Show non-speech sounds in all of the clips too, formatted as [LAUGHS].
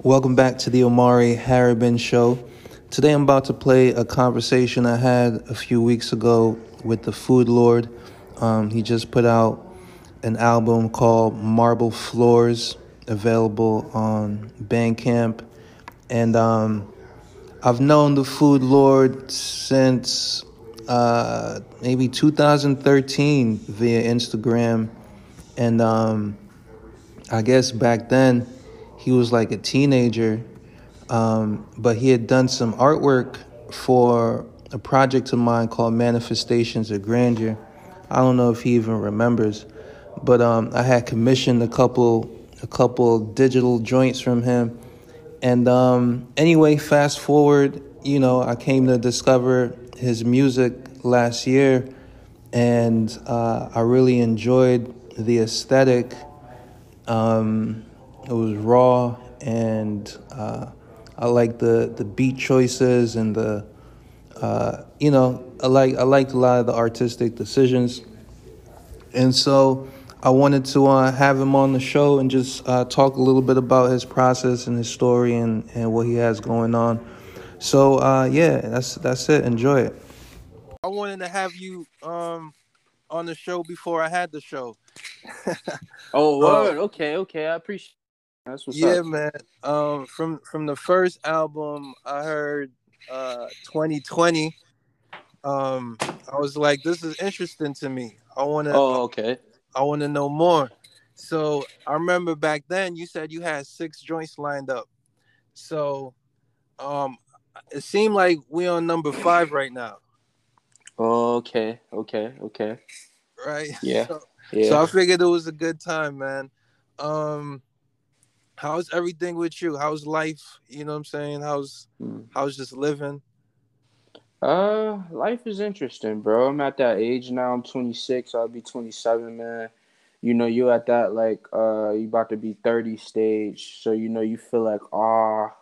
Welcome back to the Omari Harabin Show. Today I'm about to play a conversation I had a few weeks ago with the Food Lord. Um, he just put out an album called Marble Floors, available on Bandcamp. And um, I've known the Food Lord since uh, maybe 2013 via Instagram. And um, I guess back then he was like a teenager, um, but he had done some artwork for a project of mine called Manifestations of Grandeur. I don't know if he even remembers, but um, I had commissioned a couple a couple digital joints from him. And um, anyway, fast forward, you know, I came to discover his music last year, and uh, I really enjoyed the aesthetic. Um, it was raw, and uh, I like the the beat choices and the uh, you know I like I liked a lot of the artistic decisions, and so I wanted to uh, have him on the show and just uh, talk a little bit about his process and his story and, and what he has going on. So uh, yeah, that's that's it. Enjoy it. I wanted to have you um, on the show before I had the show. [LAUGHS] [LAUGHS] oh, word. okay, okay. I appreciate. That's what's yeah, up. man. Um, from from the first album, I heard uh 2020. Um, I was like, this is interesting to me. I want to. Oh, okay. I want to know more. So I remember back then you said you had six joints lined up. So, um, it seemed like we on number five right now. Okay, okay, okay. Right. [LAUGHS] Yeah. So, Yeah. so I figured it was a good time, man. Um, how's everything with you? How's life? You know what I'm saying? How's Mm. how's just living? Uh, life is interesting, bro. I'm at that age now. I'm 26. I'll be 27, man. You know, you at that like uh, you about to be 30 stage. So you know, you feel like ah,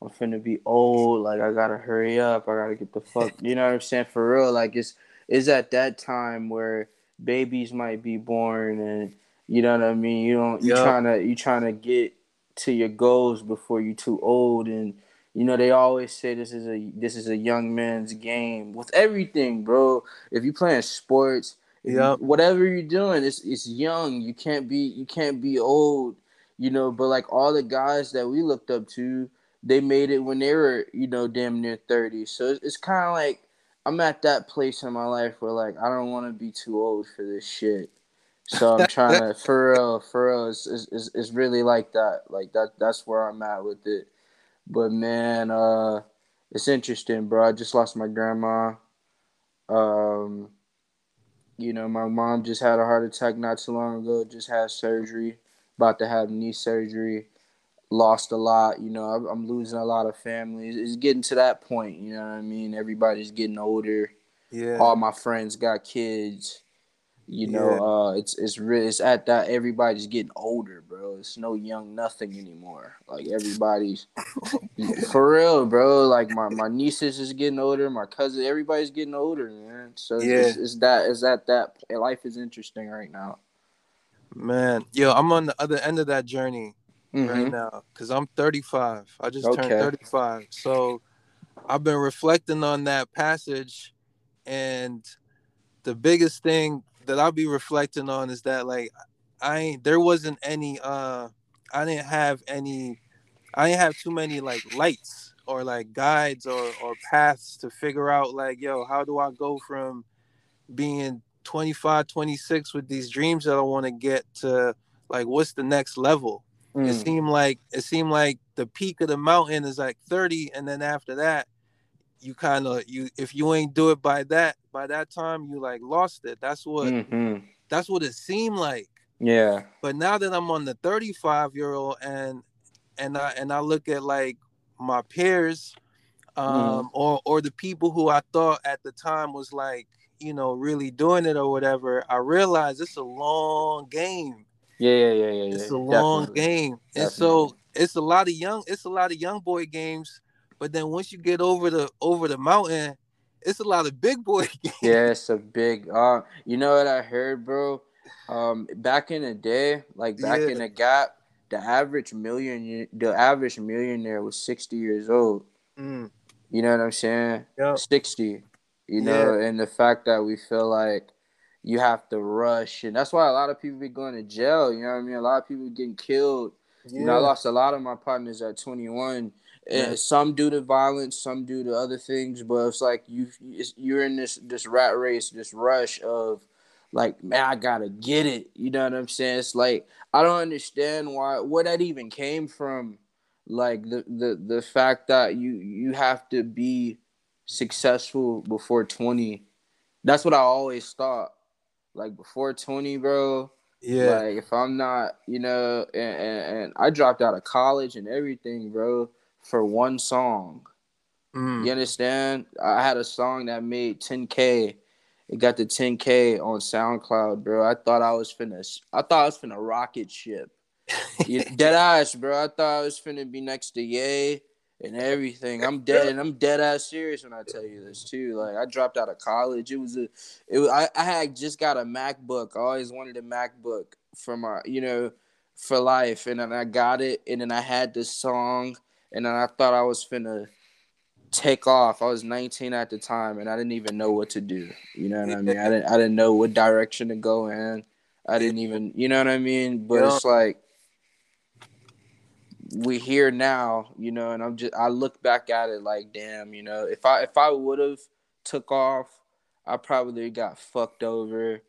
I'm finna be old. Like I gotta hurry up. I gotta get the fuck. [LAUGHS] You know what I'm saying? For real, like it's it's at that time where babies might be born, and you know what I mean. You don't you Yup. trying to you trying to get to your goals before you're too old and you know they always say this is a this is a young man's game with everything, bro. If you're playing sports, yeah whatever you're doing, it's it's young. You can't be you can't be old, you know. But like all the guys that we looked up to, they made it when they were you know damn near thirty. So it's, it's kind of like I'm at that place in my life where like I don't want to be too old for this shit. So I'm trying to for real, for real. It's, it's, it's, really like that. Like that. That's where I'm at with it. But man, uh, it's interesting, bro. I just lost my grandma. Um, you know, my mom just had a heart attack not too long ago. Just had surgery. About to have knee surgery. Lost a lot. You know, I'm, losing a lot of family. It's getting to that point. You know what I mean? Everybody's getting older. Yeah. All my friends got kids. You know, Yeah. uh, it's it's really it's at that everybody's getting older, bro. It's no young nothing anymore. Like everybody's [LAUGHS] for real, bro. Like my, my nieces is getting older, my cousin, everybody's getting older, man. So it's, Yeah. it's, it's that it's at that life is interesting right now. Man, yo, I'm on the other end of that journey right Mhm. now because I'm 35. I just Okay. turned 35. So I've been reflecting on that passage, and the biggest thing that I'll be reflecting on is that like I ain't there wasn't any uh I didn't have any I didn't have too many like lights or like guides or or paths to figure out like yo how do I go from being 25 26 with these dreams that I want to get to like what's the next level it Mm. seemed like it seemed like the peak of the mountain is like 30 and then after that you kind of you if you ain't do it by that by that time you like lost it that's what Mhm. that's what it seemed like Yeah. but now that i'm on the 35 year old and and i and i look at like my peers um or or the people who i thought at the time was like you know really doing it or whatever i realize it's a long game Yeah, yeah, yeah, yeah, it's a long Definitely. game and so it's a lot of young it's a lot of young boy games but then once you get over the over the mountain it's a lot of big boy [LAUGHS] games Yeah, it's a big. Uh, you know what I heard, bro? Um, back in the day, like back Yeah. in the gap, the average million the average millionaire was 60 years old. Mm. You know what I'm saying? Yeah. 60. You know, and the fact that we feel like you have to rush and that's why a lot of people be going to jail, you know what I mean? A lot of people getting killed. Yeah. You know, I lost a lot of my partners at 21. Yeah. And some due to violence, some due to other things, but it's like you you're in this this rat race, this rush of like, man, I gotta get it. You know what I'm saying? It's like I don't understand why where that even came from. Like the the the fact that you you have to be successful before 20. That's what I always thought. Like before 20, bro. yeah. Like if I'm not, you know, and, and, and I dropped out of college and everything, bro, for one song. Mm. You understand? I had a song that made 10k. It got the 10k on SoundCloud, bro. I thought I was finna. I thought I was finna rocket ship. [LAUGHS] Dead ass, bro. I thought I was finna be next to Ye and everything. I'm dead, and I'm dead ass serious when I tell you this too. Like I dropped out of college. It was a. It was, I I had just got a MacBook. I always wanted a MacBook for my, you know, for life, and then I got it, and then I had this song, and then I thought I was finna take off. I was 19 at the time, and I didn't even know what to do. You know what I mean? I didn't. I didn't know what direction to go in. I didn't even. You know what I mean? But Yeah. it's like we here now. You know, and I'm just. I look back at it like, damn. You know, if I if I would have took off, I probably got fucked over.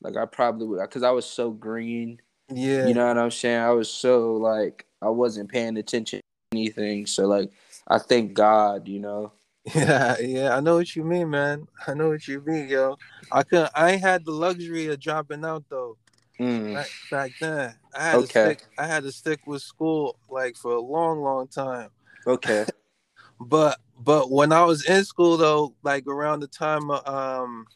Like I probably would, because I was so green. Yeah. You know what I'm saying? I was so like I wasn't paying attention anything. So like I thank God, you know. [LAUGHS] Yeah, yeah, I know what you mean, man. I know what you mean, yo. I could I ain't had the luxury of dropping out though. Mm. Back, back then, I had Okay. to stick. I had to stick with school like for a long, long time. Okay. [LAUGHS] But but when I was in school though, like around the time of um,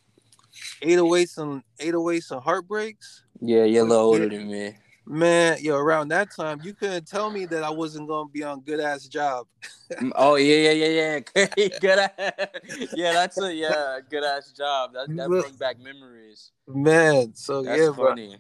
808s and 808s and heartbreaks, Yeah, you're a little older than me. Man, yo, around that time, you couldn't tell me that I wasn't gonna be on good ass job. Mm, Oh yeah, yeah, yeah, yeah. [LAUGHS] [LAUGHS] good ass. Yeah, that's a yeah, good ass job. That that brings back memories. Man, so That's yeah, bro. funny.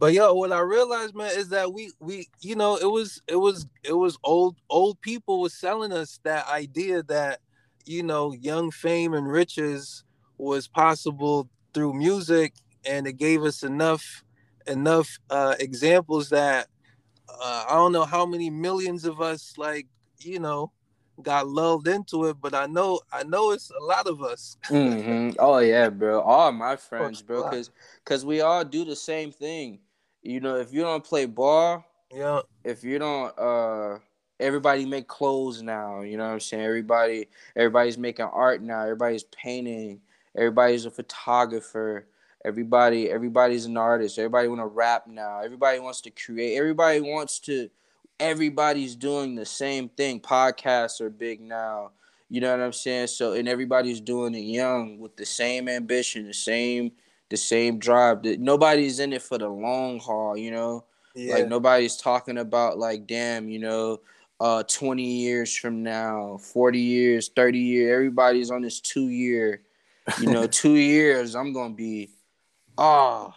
But yo, what I realized, man, is that we we you know it was it was it was old old people was selling us that idea that you know young fame and riches was possible through music, and it gave us enough enough uh, examples that uh, I don't know how many millions of us like you know got lulled into it, but I know I know it's a lot of us. hmm Oh yeah, bro. All my [LAUGHS] friends, bro, because because we all do the same thing. You know, if you don't play ball, Yeah, if you don't uh everybody make clothes now you know what i'm saying? Everybody everybody's making art now. Everybody's painting. Everybody's a photographer everybody everybody's an artist. Everybody want to rap now. Everybody wants to create. Everybody wants to everybody's doing the same thing. Podcasts are big now. You know what i'm saying? So and everybody's doing it young with the same ambition the same the same drive. That nobody's in it for the long haul you know? Yeah, like nobody's talking about like damn, you know, uh 20 years from now, 40 years, 30 years, everybody's on this 2 year, you know, [LAUGHS] 2 years I'm going to be oh,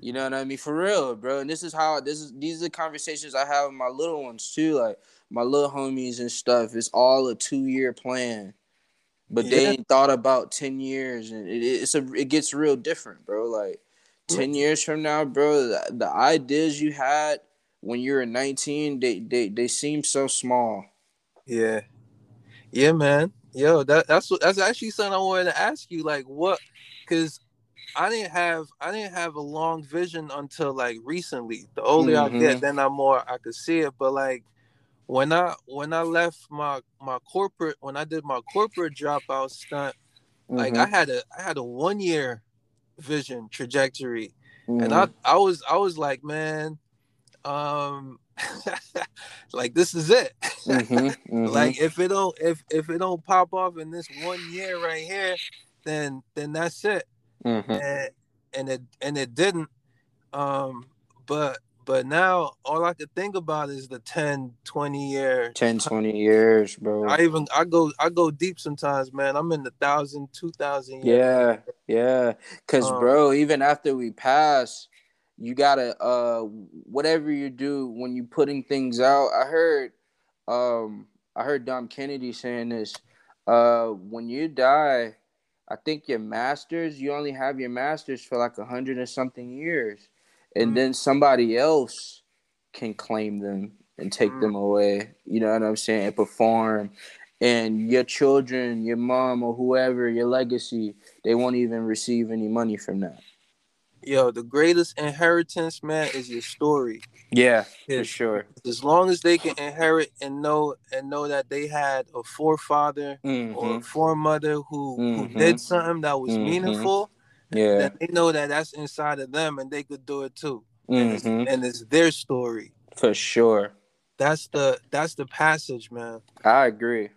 you know what I mean? For real, bro. And this is how this is these are the conversations I have with my little ones too, like my little homies and stuff. It's all a 2 year plan. But they ain't thought about 10 years and it, it's a it gets real different, bro. Like 10 years from now, bro, the, the ideas you had when you were 19, they, they, they seem so small. Yeah, yeah, man. Yo, that that's what that's actually something I wanted to ask you. Like, what? Because I didn't have I didn't have a long vision until like recently. The older I get, Mhm. then I'm more I could see it. But like when I when I left my my corporate when I did my corporate dropout stunt, like Mm-hmm. I had a I had a one year vision trajectory and I, I was I was like, man, um, [LAUGHS] like this is it. Mm-hmm. [LAUGHS] like if it don't if if it don't pop off in this one year right here, then then that's it. Mm-hmm. And and it and it didn't. Um, but but now all I could think about is the 10, 20 year. 10, 20 years, bro. I even I go I go deep sometimes, man. I'm in the thousand, two thousand years. yeah, yeah. Because, Um, bro, even after we pass, you gotta uh whatever you do when you putting things out. I heard um I heard Dom Kennedy saying this. Uh when you die, I think your masters, you only have your masters for like a hundred and something years. And mm-hmm. then somebody else can claim them and take mm-hmm. them away. You know what I'm saying? And perform. And your children, your mom or whoever, your legacy, they won't even receive any money from that. Yo, the greatest inheritance, man, is your story. Yeah, for sure. As long as they can inherit and know and know that they had a forefather mm-hmm. or a foremother who mm-hmm. who did something that was mm-hmm. meaningful, yeah, that they know that that's inside of them and they could do it too. And it's, mm-hmm. and, it's, their story. For sure. That's the that's the passage, man. I agree.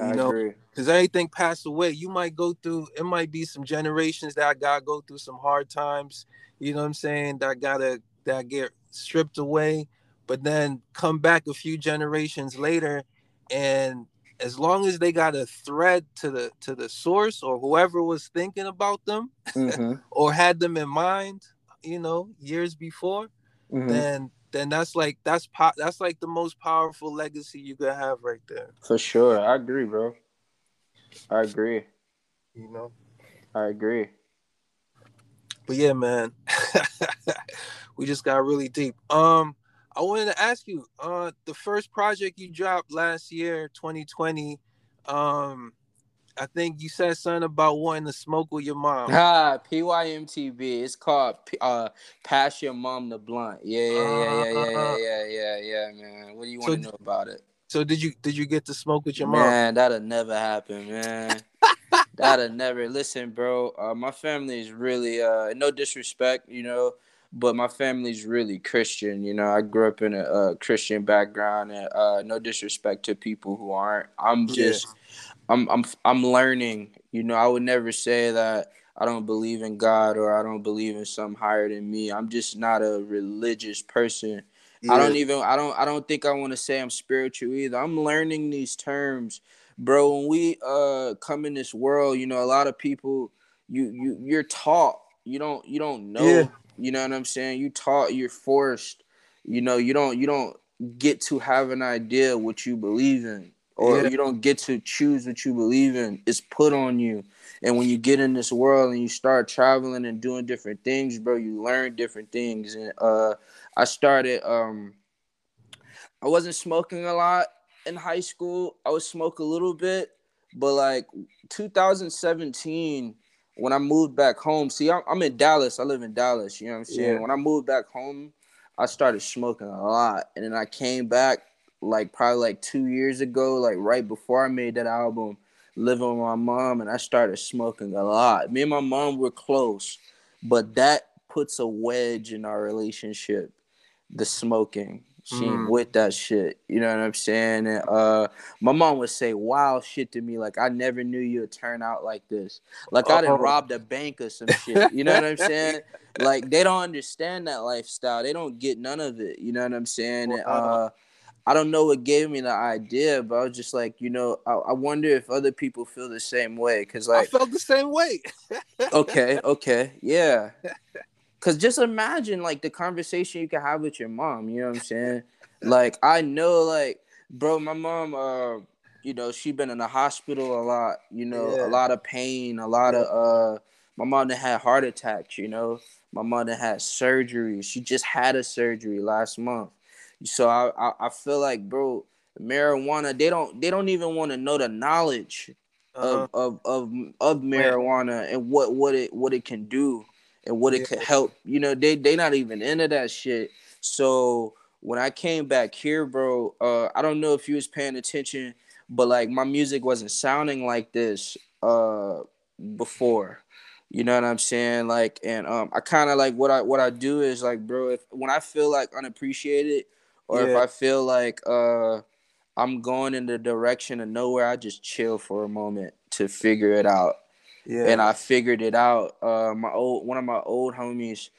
I you know, because anything passed away. You might go through, it might be some generations that I got go through some hard times, you know what I'm saying, that gotta that get stripped away, but then come back a few generations later and as long as they got a thread to the to the source or whoever was thinking about them mm-hmm. [LAUGHS] or had them in mind, you know, years before, mm-hmm. then then that's like that's po- that's like the most powerful legacy you could have right there. For sure, I agree, bro. I agree. You know, I agree. But yeah, man, [LAUGHS] we just got really deep. Um, I wanted to ask you, uh, the first project you dropped last year, 2020, um, I think you said something about wanting to smoke with your mom. Ah, PYMTB. It's called uh, Pass Your Mom the Blunt. Yeah, yeah, yeah, yeah, yeah, yeah, uh-huh. yeah, yeah, yeah, man. What do you want so, to know about it? So did you did you get to smoke with your mom? Man, that'll never happen, man. [LAUGHS] that'll never. Listen, bro. Uh, my family is really uh, no disrespect, you know, but my family's really Christian. You know, I grew up in a, a Christian background, and uh, no disrespect to people who aren't. I'm just, yeah. I'm, I'm, I'm learning. You know, I would never say that I don't believe in God or I don't believe in something higher than me. I'm just not a religious person. Yeah. I don't even I don't I don't think I want to say I'm spiritual either. I'm learning these terms, bro. When we uh come in this world, you know, a lot of people you you you're taught. You don't you don't know. Yeah. You know what I'm saying? You taught, you're forced. You know, you don't you don't get to have an idea what you believe in or yeah. you don't get to choose what you believe in. It's put on you. And when you get in this world and you start traveling and doing different things, bro, you learn different things. And uh I started um I wasn't smoking a lot in high school. I would smoke a little bit, but like 2017 when I moved back home. See, I'm, I'm in Dallas. I live in Dallas. You know what I'm saying? Yeah. When I moved back home, I started smoking a lot, and then I came back like probably like two years ago, like right before I made that album, living with my mom, and I started smoking a lot. Me and my mom were close, but that puts a wedge in our relationship the smoking. She mm. with that shit. You know what I'm saying? And uh my mom would say wild shit to me, like I never knew you'd turn out like this. Like I didn't rob the bank or some shit. You know what I'm saying? [LAUGHS] Like they don't understand that lifestyle. They don't get none of it. You know what I'm saying? And, uh I don't know what gave me the idea, but I was just like, you know, I, I wonder if other people feel the same way. Cause like I felt the same way. [LAUGHS] okay, okay, yeah. Cause just imagine like the conversation you can have with your mom. You know what I'm saying? like I know, like, bro, my mom, uh, you know, she been in the hospital a lot. You know, yeah. a lot of pain, a lot yeah. of uh. My mom had heart attacks. You know, my mother had surgery. She just had a surgery last month. So I, I, I feel like, bro, marijuana. They don't they don't even want to know the knowledge uh-huh. of, of of of marijuana and what what it what it can do and what it could help. You know, they they not even into that shit. So when I came back here, bro, uh, I don't know if you was paying attention, but like my music wasn't sounding like this uh before. You know what I'm saying? Like, and um, I kind of like what I what I do is like, bro, if when I feel like unappreciated, or yeah. if I feel like uh, I'm going in the direction of nowhere, I just chill for a moment to figure it out. Yeah. And I figured it out. Uh, my old one of my old homies,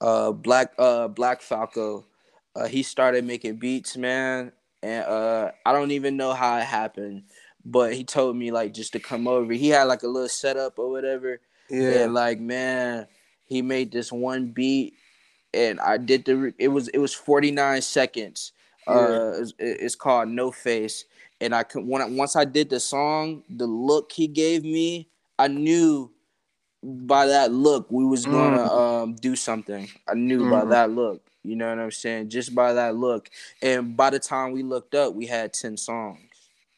uh, Black uh, Black Falco, uh, he started making beats, man. And uh, I don't even know how it happened, but he told me like just to come over. He had like a little setup or whatever. Yeah. And like man, he made this one beat, and I did the. It was it was 49 seconds. Yeah. Uh, it's, it's called No Face, and I could when once I did the song, the look he gave me, I knew by that look we was gonna mm. um do something. I knew mm. by that look. You know what I'm saying? Just by that look. And by the time we looked up, we had 10 songs.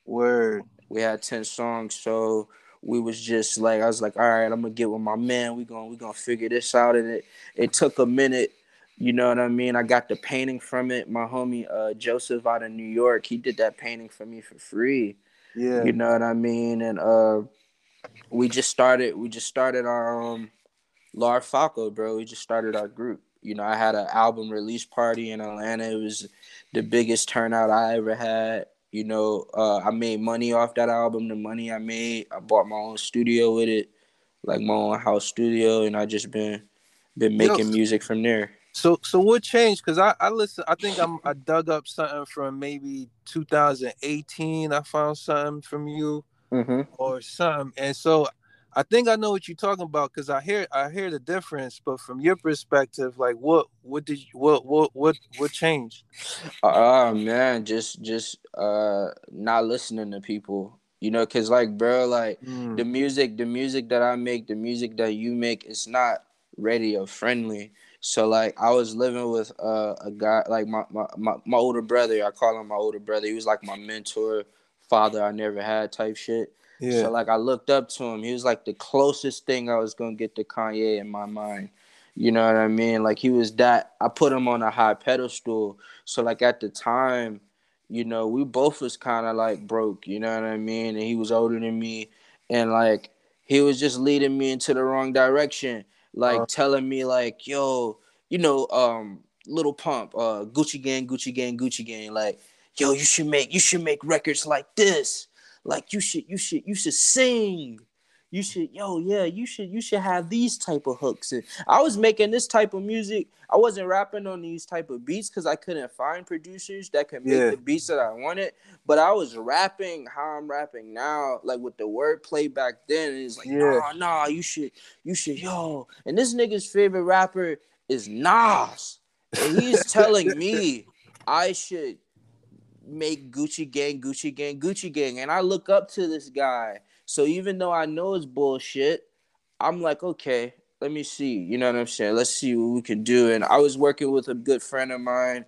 Word. We had 10 songs. So we was just like I was like, all right, I'm gonna get with my man. We gonna we gonna figure this out. And it it took a minute. You know what I mean? I got the painting from it. My homie uh, Joseph out of New York, he did that painting for me for free. Yeah. You know what I mean? And uh we just started we just started our um Lar Falco, bro. We just started our group. You know, I had an album release party in Atlanta. It was the biggest turnout I ever had. You know, uh, I made money off that album. The money I made, I bought my own studio with it, like my own house studio, and I just been been making Yo, music from there. So, so what changed? Cause I I listen. I think I'm I dug up something from maybe 2018. I found something from you mm-hmm. or something, and so I think I know what you're talking about because I hear I hear the difference, but from your perspective, like what what did you, what what what what changed? Oh man, just just uh not listening to people, you know, cause like bro, like mm. the music, the music that I make, the music that you make, it's not radio friendly. So like I was living with uh, a guy like my, my my my older brother. I call him my older brother. He was like my mentor, father I never had type shit. Yeah. So like I looked up to him. He was like the closest thing I was gonna get to Kanye in my mind. You know what I mean? Like he was that I put him on a high pedestal. So like at the time, you know, we both was kind of like broke, you know what I mean? And he was older than me and like he was just leading me into the wrong direction, like uh, telling me like, "Yo, you know, um Lil Pump, uh Gucci Gang, Gucci Gang, Gucci Gang like, "Yo, you should make you should make records like this." like you should you should you should sing you should yo yeah you should you should have these type of hooks and i was making this type of music i wasn't rapping on these type of beats because i couldn't find producers that could make yeah. the beats that i wanted but i was rapping how i'm rapping now like with the wordplay back then and it's like yeah. nah nah you should you should yo and this nigga's favorite rapper is nas and he's [LAUGHS] telling me i should make Gucci Gang, Gucci Gang, Gucci Gang. And I look up to this guy. So even though I know it's bullshit, I'm like, okay, let me see. You know what I'm saying? Let's see what we can do. And I was working with a good friend of mine,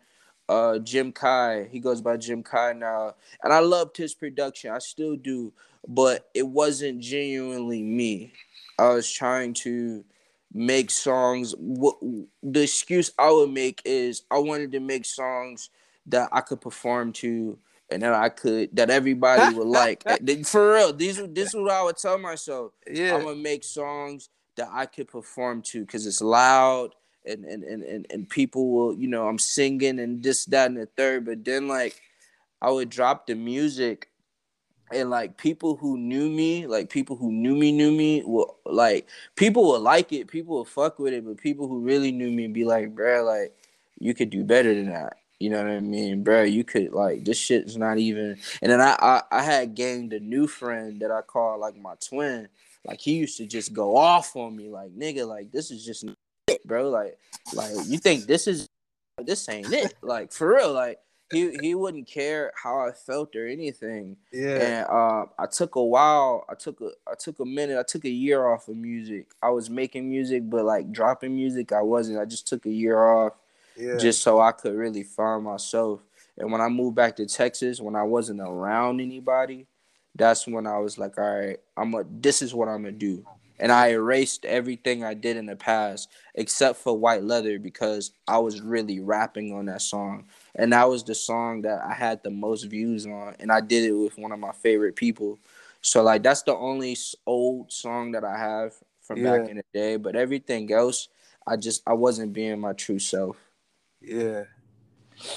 uh, Jim Kai. He goes by Jim Kai now. And I loved his production. I still do. But it wasn't genuinely me. I was trying to make songs. What the excuse I would make is I wanted to make songs that I could perform to and that I could that everybody would like. [LAUGHS] For real, these this is what I would tell myself. Yeah, I'm gonna make songs that I could perform to because it's loud and, and and and and people will you know I'm singing and this that and the third. But then like I would drop the music and like people who knew me, like people who knew me knew me, will like people will like it, people will fuck with it, but people who really knew me be like, bro, like you could do better than that. You know what I mean, bro? You could like this shit's not even. And then I, I I had gained a new friend that I call like my twin. Like he used to just go off on me, like nigga, like this is just it, bro. Like like you think this is this ain't it? Like for real, like he he wouldn't care how I felt or anything. Yeah. And uh, I took a while. I took a I took a minute. I took a year off of music. I was making music, but like dropping music, I wasn't. I just took a year off yeah. just so I could really find myself. And when I moved back to Texas, when I wasn't around anybody, that's when I was like, all right, I'm a this is what I'm gonna do. And I erased everything I did in the past except for White Leather because I was really rapping on that song. And that was the song that I had the most views on. And I did it with one of my favorite people. So like that's the only old song that I have from yeah. back in the day. But everything else, I just I wasn't being my true self. Yeah.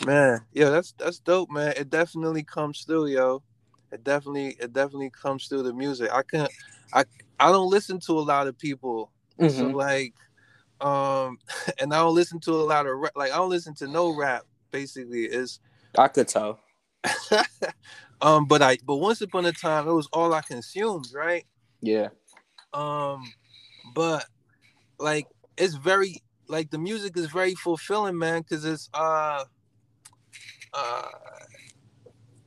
Man, yeah, that's that's dope, man. It definitely comes through, yo. It definitely it definitely comes through the music. I can I I don't listen to a lot of people. Mm-hmm. So like um [LAUGHS] and I don't listen to a lot of rap, like I don't listen to no rap basically is I could tell. [LAUGHS] um but I but once upon a time it was all I consumed, right? Yeah. Um but like it's very like the music is very fulfilling, man, because it's uh uh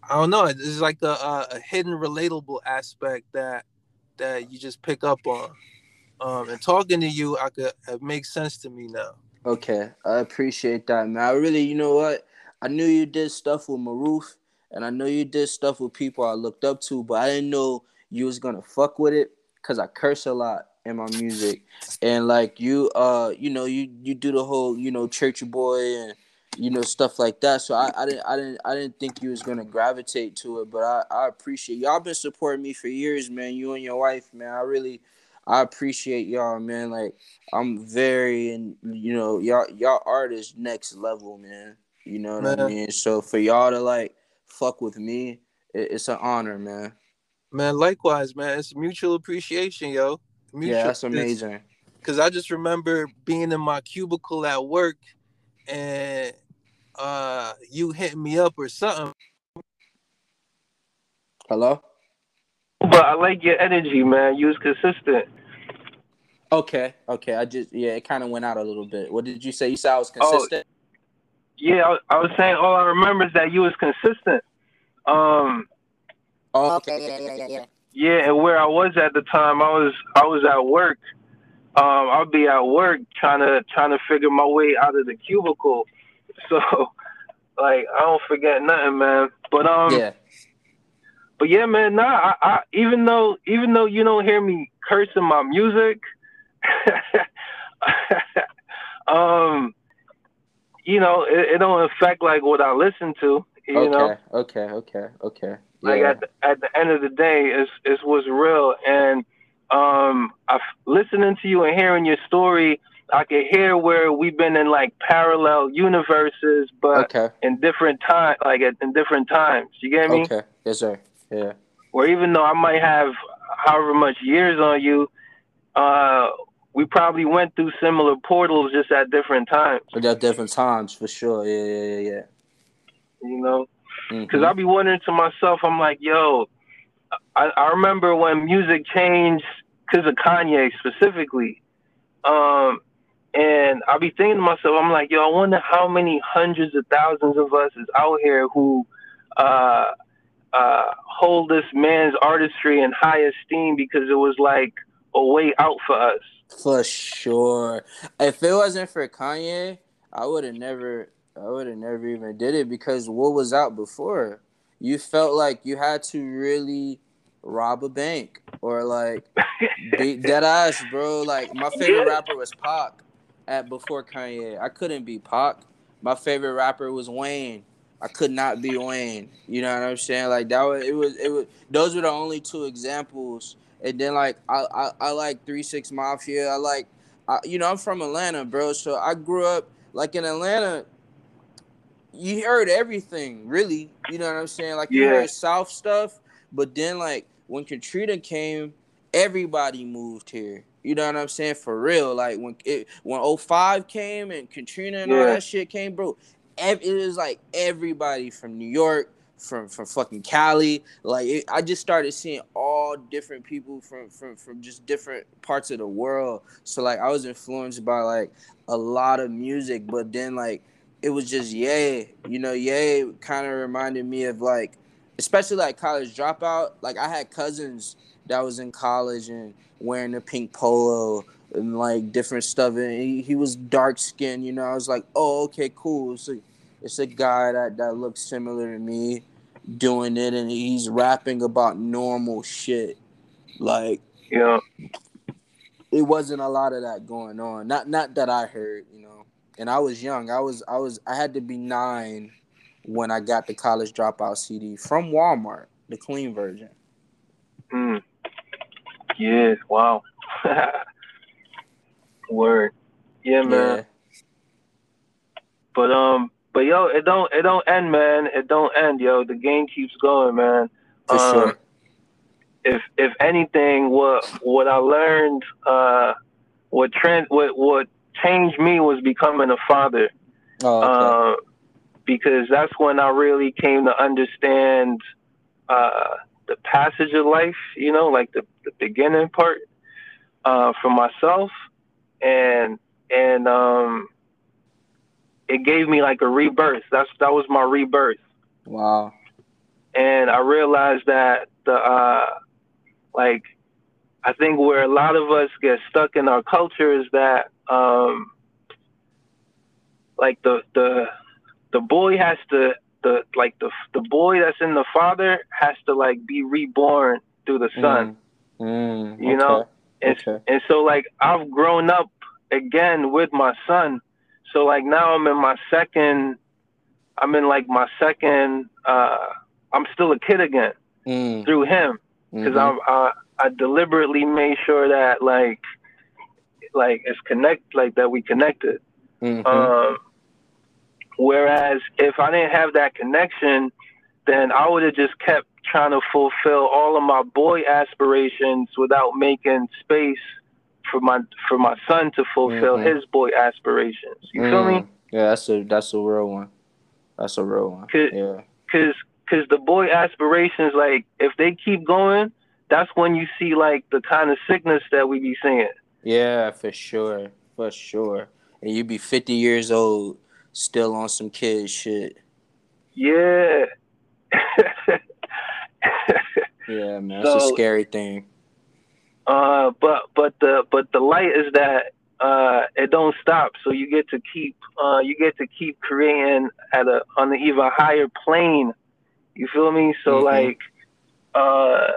I don't know, it's like a, a hidden relatable aspect that that you just pick up on. Um, and talking to you, I could it makes sense to me now. Okay, I appreciate that, man. I really, you know what? I knew you did stuff with Maruf, and I know you did stuff with people I looked up to, but I didn't know you was gonna fuck with it because I curse a lot in my music, and like you, uh, you know, you you do the whole, you know, churchy boy and you know stuff like that. So I, I didn't I didn't I didn't think you was gonna gravitate to it, but I I appreciate y'all been supporting me for years, man. You and your wife, man. I really I appreciate y'all, man. Like I'm very and you know y'all y'all artists next level, man. You know what man. I mean? So for y'all to like fuck with me, it, it's an honor, man. Man, likewise, man. It's mutual appreciation, yo. Mutual, yeah, that's amazing. Cause I just remember being in my cubicle at work and uh you hitting me up or something. Hello? But I like your energy, man. You was consistent. Okay, okay. I just yeah, it kind of went out a little bit. What did you say? You said I was oh, consistent. Oh, yeah, I, I, was saying all I remember is that you was consistent. Um. Oh, okay. Yeah, yeah, yeah, yeah. Yeah, and where I was at the time, I was I was at work. Um, I'll be at work trying to trying to figure my way out of the cubicle. [LAUGHS] So, like, I don't forget nothing, man. But um, yeah. But yeah, man. Nah, I, I even though even though you don't hear me cursing my music, [LAUGHS] um, you know, it, it, don't affect like what I listen to. You okay, know. Okay. Okay. Okay. Yeah. Like at the, at the end of the day, it's it's what's real, and um, I listening to you and hearing your story. I can hear where we've been in like parallel universes, but okay. in different time, like in different times. You get me? Okay. Yes, sir. Yeah. Where even though I might have however much years on you, uh, we probably went through similar portals just at different times. At different times, for sure. Yeah, yeah, yeah, yeah. You know, because mm-hmm. I'll be wondering to myself, I'm like, yo, I, I remember when music changed because of Kanye specifically. Um, and I'll be thinking to myself, I'm like, yo, I wonder how many hundreds of thousands of us is out here who uh, uh, hold this man's artistry in high esteem because it was like a way out for us. For sure. If it wasn't for Kanye, I would have never I would have never even did it because what was out before? You felt like you had to really rob a bank or like beat [LAUGHS] dead ass, bro. Like my favorite rapper was Pac at before Kanye. I couldn't be Pac. My favorite rapper was Wayne. I could not be Wayne. You know what I'm saying? Like that was it was it was those were the only two examples. And then like I I, I like three six mafia. I like I, you know I'm from Atlanta, bro. So I grew up like in Atlanta. You heard everything, really. You know what I'm saying? Like you yeah. heard South stuff, but then like when Katrina came, everybody moved here. You know what I'm saying? For real. Like when it when 05 came and Katrina and yeah. all that shit came, bro, it was like everybody from New York, from from fucking Cali. Like it, I just started seeing all different people from from from just different parts of the world. So like I was influenced by like a lot of music, but then like it was just yay. You know, yay kind of reminded me of like, especially like college dropout. Like I had cousins that was in college and wearing a pink polo and like different stuff. And he, he was dark skinned, you know. I was like, oh, okay, cool. It's a, it's a guy that, that looks similar to me doing it, and he's rapping about normal shit. Like, yeah, it wasn't a lot of that going on. Not not that I heard, you know. And I was young. I was I was I had to be nine when I got the college dropout CD from Walmart, the clean version. Mm. Yes. Wow. [LAUGHS] Word. Yeah, man. Yeah. But um, but yo, it don't it don't end, man. It don't end, yo. The game keeps going, man. For um, sure. If if anything, what what I learned, uh, what trend, what what changed me was becoming a father. Oh, okay. uh, because that's when I really came to understand uh, the passage of life. You know, like the the beginning part uh, for myself and and um, it gave me like a rebirth. That's that was my rebirth. Wow. And I realized that the uh, like I think where a lot of us get stuck in our culture is that um, like the the the boy has to the like the the boy that's in the father has to like be reborn through the son. Mm, You know? And, Okay. and so like I've grown up again with my son. So like now I'm in my second I'm in like my second uh I'm still a kid again Mm, through him because mhm. I'm uh, I deliberately made sure that like like it's connect like that we connected. Mhm. Um, whereas if I didn't have that connection, then I would have just kept trying to fulfill all of my boy aspirations without making space for my for my son to fulfill Mhm. his boy aspirations. You feel me? Mm. Yeah, that's a that's a real one. That's a real one. Could- Yeah. Cause cause the boy aspirations, like if they keep going, that's when you see like the kind of sickness that we be seeing. Yeah, for sure. For sure. And you'd be 50 years old, still on some kid shit. Yeah. Yeah, man. That's a scary thing. Uh, but but the but the light is that uh, it don't stop. So you get to keep uh, you get to keep creating at a on an even higher plane. You feel me? So Mhm. like, uh,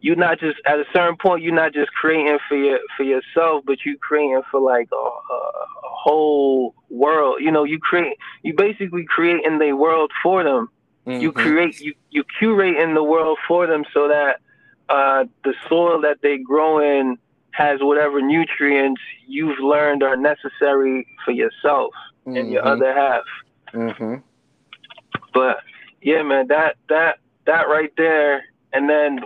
you're not just at a certain point. You're not just creating for your for yourself, but you're creating for like a, a, whole world. You know, you create you basically creating the world for them you Mhm. create you you curate in the world for them so that uh, the soil that they grow in has whatever nutrients you've learned are necessary for yourself and your Mhm. other half. Mhm. But yeah, man, that that that right there, and then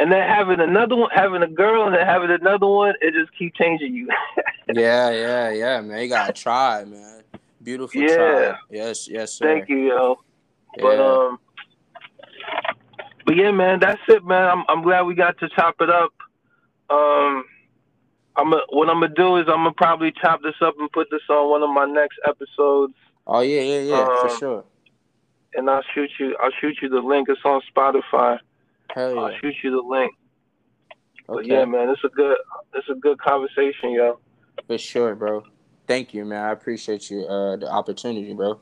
and then having another one, having a girl, and then having another one, it just keep changing you. [LAUGHS] Yeah, yeah, yeah, man. You gotta try, man. Beautiful Yeah. try. Yes, yes, sir. Thank you, yo. But Yeah. um, but yeah, man, that's it, man. I'm I'm glad we got to chop it up. Um, I'm a, what I'm gonna do is I'm gonna probably chop this up and put this on one of my next episodes, oh yeah, yeah, yeah, for um, sure. and I'll shoot you. I'll shoot you the link. It's on Spotify. Hell I'll shoot you the link. But yeah, man, it's a good it's a good conversation, yo. For sure, bro. Thank you, man. I appreciate you uh the opportunity, bro.